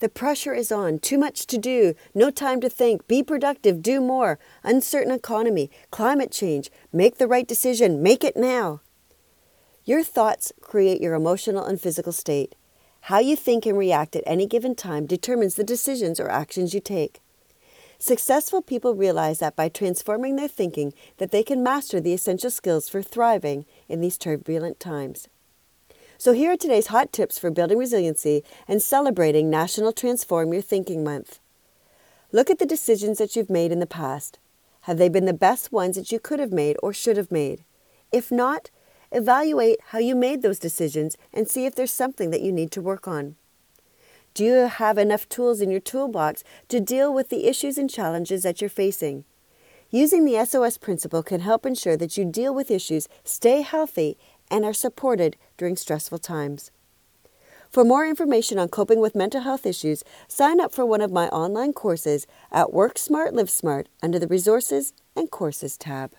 The pressure is on, too much to do, no time to think, be productive, do more, uncertain economy, climate change, make the right decision, make it now. Your thoughts create your emotional and physical state. How you think and react at any given time determines the decisions or actions you take. Successful people realize that by transforming their thinking that they can master the essential skills for thriving in these turbulent times. So here are today's hot tips for building resiliency and celebrating National Transform Your Thinking Month. Look at the decisions that you've made in the past. Have they been the best ones that you could have made or should have made? If not, evaluate how you made those decisions and see if there's something that you need to work on. Do you have enough tools in your toolbox to deal with the issues and challenges that you're facing? Using the SOS principle can help ensure that you deal with issues, stay healthy, and are supported during stressful times. For more information on coping with mental health issues, sign up for one of my online courses at Work Smart Live Smart under the Resources and Courses tab.